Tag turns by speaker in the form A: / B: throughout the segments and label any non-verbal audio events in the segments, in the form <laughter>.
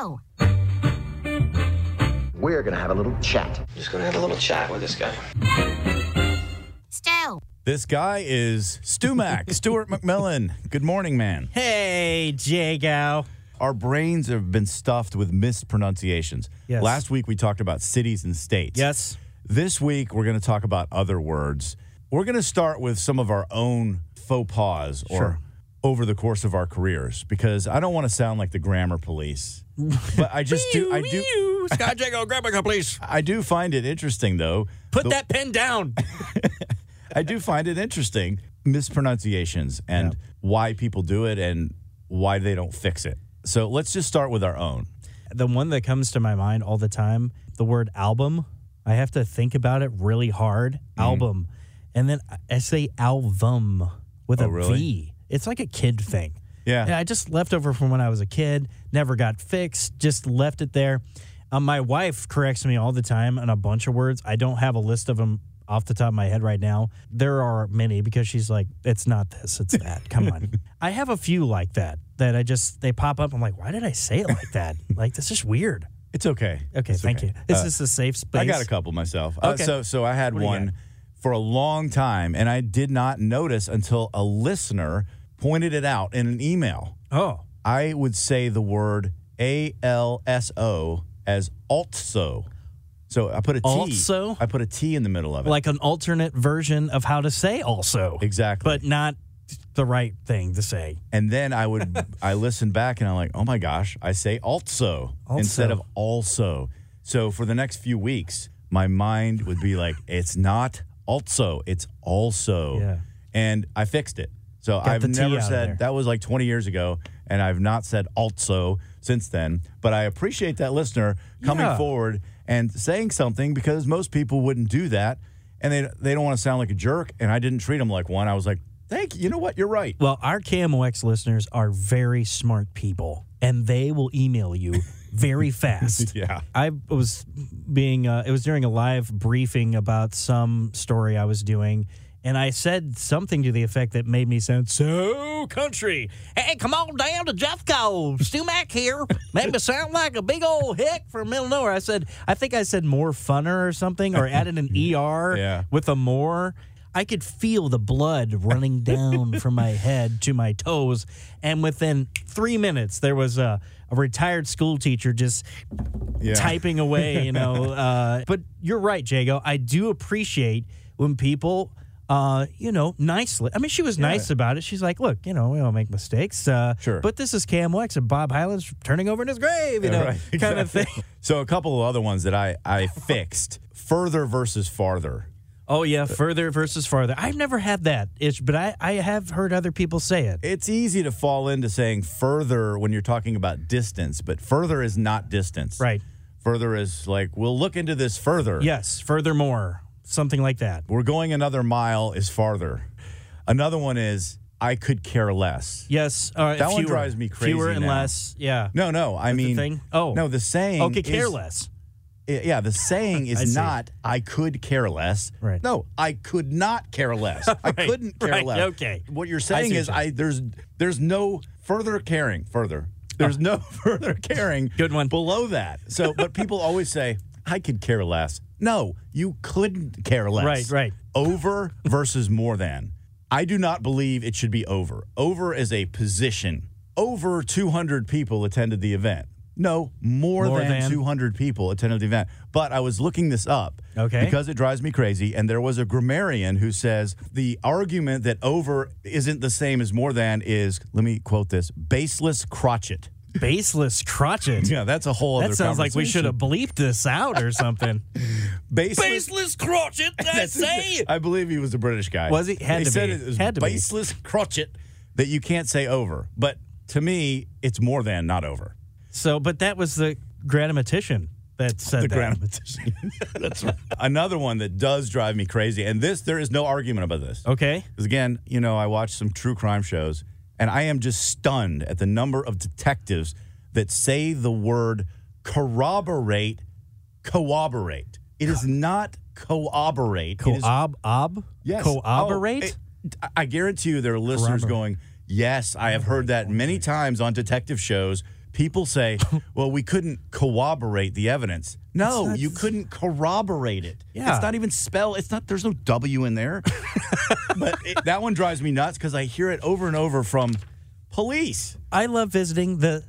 A: Stu.
B: We're gonna have a little chat.
C: Just gonna have a little chat with this guy.
A: Stu.
D: This guy is Stu Mac, <laughs> Stuart McMillen. Good morning, man.
E: Hey, Jagow.
D: Our brains have been stuffed with mispronunciations.
E: Yes.
D: Last week we talked about cities and states.
E: Yes.
D: This week we're going to talk about other words. We're going to start with some of our own faux pas or
E: Sure.
D: Over the course of our careers because I don't want to sound like the grammar police. but I just do I do
E: Scott <laughs> Jagow, grab a cup, please.
D: I do find it interesting though.
E: Put
D: the-
E: that pen down. <laughs>
D: I do find it interesting mispronunciations and why people do it and why they don't fix it. So let's just start with our own.
E: the one that comes to my mind all the time, the word album. I have to think about it really hard.
D: Mm-hmm.
E: Album. And then I say album with
D: Oh,
E: a V. It's like a kid thing.
D: Yeah.
E: And I just left over from when I was a kid, never got fixed, just left it there. Um, my wife corrects me all the time on a bunch of words. I don't have a list of them off the top of my head right now. There are many because she's like, it's not this, it's that. Come on. <laughs> I have a few like that that I just, they pop up. I'm like, why did I say it like that? <laughs> like, this is weird.
D: It's okay.
E: Okay,
D: It's
E: thank
D: okay.
E: you. Is
D: Uh,
E: this a safe space?
D: I got a couple myself. Uh,
E: Okay.
D: so so I had one for a long time and I did not notice until a listener pointed it out in an email.
E: Oh,
D: I would say the word A L S O as also. So I put a T.
E: Also?
D: I put a T in the middle of it.
E: like an alternate version of how to say also.
D: exactly.
E: But not the right thing to say.
D: And then I would <laughs> I listened back and I'm like, oh my gosh, I say also, instead of also. So for the next few weeks, my mind would be like, it's not also, it's also.
E: Yeah.
D: And I fixed it. So I've never said that was like 20 years ago, and I've not said also since then. But I appreciate that listener coming
E: Yeah.
D: forward and saying something because most people wouldn't do that, and they they don't want to sound like a jerk. And I didn't treat them like one. I was like, thank you. You know what? You're right.
E: Well, our KMOX listeners are very smart people, and they will email you very <laughs> fast.
D: Yeah.
E: I was being, uh, it was during a live briefing about some story I was doing, and I said something to the effect that made me sound so country. Hey, come on down to Jeffco. Stu Mac here. Made me sound like a big old hick from middle nowhere. I said, I think I said more funner or something, or added an <laughs> ER
D: Yeah.
E: with a more. I could feel the blood running <laughs> down from my head to my toes. And within three minutes, there was a, a retired school teacher just
D: Yeah.
E: typing away, you know. <laughs> Uh, but you're right, Jagow. I do appreciate when people, uh, you know, nicely. I mean, she was nice about it. She's like, look, you know, we all make mistakes. Uh,
D: Sure.
E: But this is KMOX and Bob Hyland's turning over in his grave, you know,
D: Right, <laughs>
E: kind of thing. <laughs>
D: So a couple of other ones that I I fixed. Further versus farther.
E: Oh, yeah. Further versus farther. I've never had that, but I, I have heard other people say it.
D: It's easy to fall into saying further when you're talking about distance, but further is not distance.
E: Right.
D: Further is like we'll look into this further.
E: Yes. Furthermore, something like that.
D: We're going another mile is farther. Another one is I could care less.
E: Yes. Uh,
D: That one drives me crazy
E: Fewer and
D: now.
E: less. Yeah.
D: No, no. I
E: the
D: mean,
E: thing? Oh.
D: no. The saying.
E: Okay, care
D: is-
E: less.
D: Yeah, the saying <laughs> is
E: see.
D: not I could care less.
E: Right.
D: No, I could not care less. <laughs> I couldn't care
E: right,
D: less.
E: okay.
D: What you're saying
E: what
D: is I there's there's no further caring further. There's no <laughs> further caring.
E: Good one.
D: Below that. So, but people always say I could care less. No, you couldn't care less.
E: Right, right.
D: over versus more than. I do not believe it should be over. Over is a position. Over 200 people attended the event. No, more,
E: More
D: than,
E: than?
D: 200 people attended the event. But I was looking this up
E: Okay.
D: because it drives me crazy. And there was a grammarian who says the argument that over isn't the same as more than is, let me quote this, baseless crotchet.
E: Baseless crotchet.
D: Yeah, that's a whole other thing.
E: That sounds like we should have bleeped this out or something. <laughs>
D: baseless.
E: Baseless crotchet, <laughs> I say.
D: I believe he was a British guy.
E: Was he? Had
D: they
E: to
D: said
E: be.
D: it was
E: Had to be.
D: baseless crotchet that you can't say over. But to me, it's more than not over.
E: So, but that was the grammatician that said
D: The
E: that.
D: grammatical. <laughs> That's right. Another one that does drive me crazy, and this there is no argument about this.
E: Okay.
D: Because again, you know, I watch some true crime shows, and I am just stunned at the number of detectives that say the word corroborate, corroborate. It is not corroborate.
E: Co-ob, ob?
D: Yes.
E: Cooperate?
D: Oh, I guarantee you there are listeners going, Yes, I have heard that many times on detective shows. People say, <laughs> Well, we couldn't corroborate the evidence. No,
E: not-
D: you couldn't corroborate it.
E: Yeah.
D: It's not even spell. It's not, there's no W in there. <laughs> but it, that one drives me nuts because I hear it over and over from police.
E: I love visiting the.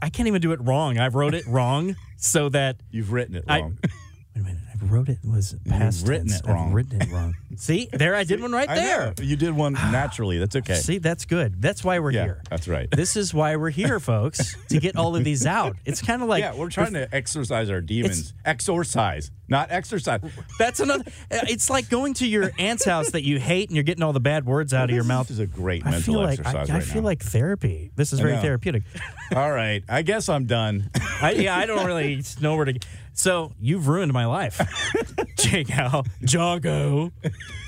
E: I can't even do it wrong. I wrote it wrong so that.
D: You've written it
E: I-
D: wrong. <laughs>
E: Wait a minute. I wrote it was past
D: written
E: tense.
D: it wrong.
E: I've written it wrong. See, there I did <laughs> one right there.
D: You did one <sighs> naturally. That's okay.
E: See, that's good. That's why we're
D: yeah,
E: here.
D: that's right.
E: This is why we're here, <laughs> folks, to get all of these out. It's kind of like
D: yeah, we're trying to exorcise our demons. Exorcise, not exercise.
E: That's another. Uh, it's like going to your aunt's house that you hate, and you're getting all the bad words out of your mouth.
D: This is a great
E: I
D: mental
E: like I,
D: exercise
E: I
D: right
E: feel
D: now.
E: like therapy. This is very therapeutic. <laughs>
D: All right, I guess I'm done.
E: I, yeah, I don't really know where to. So you've ruined my life, Jake Al Jago,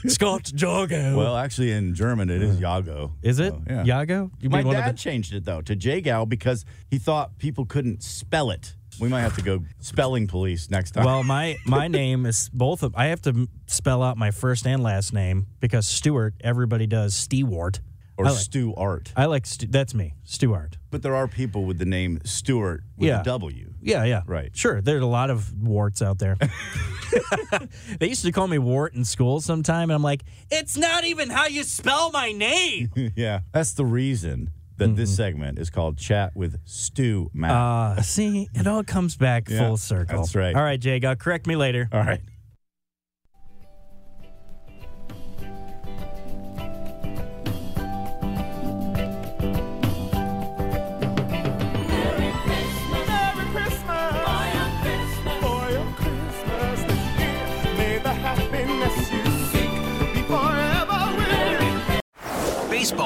E: Scott Jagow.
D: well, actually, in German, it is uh, Jago.
E: is it
D: So, yeah.
E: Jago? You
D: My
E: mean one of
D: dad
E: the-
D: changed it though to Jagal because he thought people couldn't spell it. We might have to go spelling police next time.
E: Well, my my <laughs> name is both of. I have to spell out my first and last name because Stewart. Everybody does Stewart.
D: or
E: I like,
D: Stu Art.
E: I like Stu, that's me, Stewart.
D: But there are people with the name Stewart with
E: Yeah.
D: a W.
E: Yeah, yeah.
D: Right.
E: Sure. There's a lot of warts out there. <laughs> <laughs> they used to call me Wart in school sometime, and I'm like, it's not even how you spell my name. <laughs>
D: yeah, that's the reason that this segment is called Chat with Stu Mac.
E: Uh, see, it all comes back
D: Yeah,
E: full circle.
D: that's right.
E: All right, Jay, uh, correct me later.
D: All right.